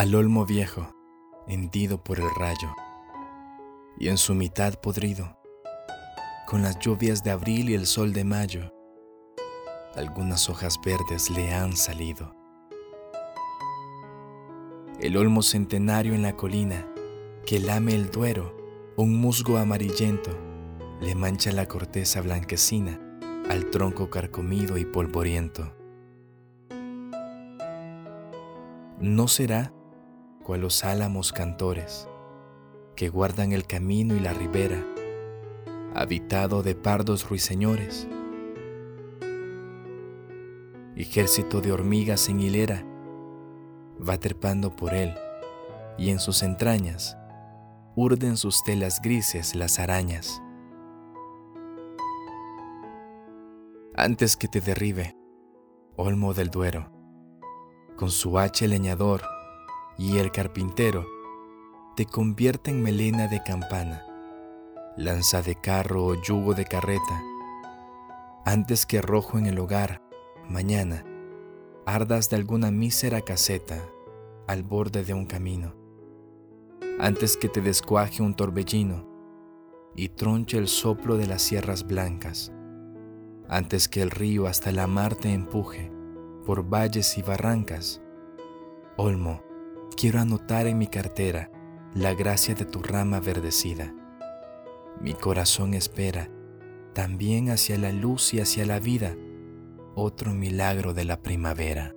al olmo viejo, hendido por el rayo, y en su mitad podrido, con las lluvias de abril y el sol de mayo, algunas hojas verdes le han salido. El olmo centenario en la colina, que lame el duero, un musgo amarillento, le mancha la corteza blanquecina al tronco carcomido y polvoriento. No será cual los álamos cantores, que guardan el camino y la ribera, habitado de pardos ruiseñores, ejército de hormigas en hilera, va trepando por él, y en sus entrañas urden sus telas grises las arañas. Antes que te derribe, olmo del Duero, con su hacha leñador y el carpintero, te convierte en melena de campana, lanza de carro o yugo de carreta, antes que rojo en el hogar, mañana, ardas de alguna mísera caseta al borde de un camino, antes que te descuaje un torbellino y tronche el soplo de las sierras blancas, antes que el río hasta la mar te empuje por valles y barrancas. Olmo, quiero anotar en mi cartera la gracia de tu rama verdecida. Mi corazón espera también hacia la luz y hacia la vida otro milagro de la primavera.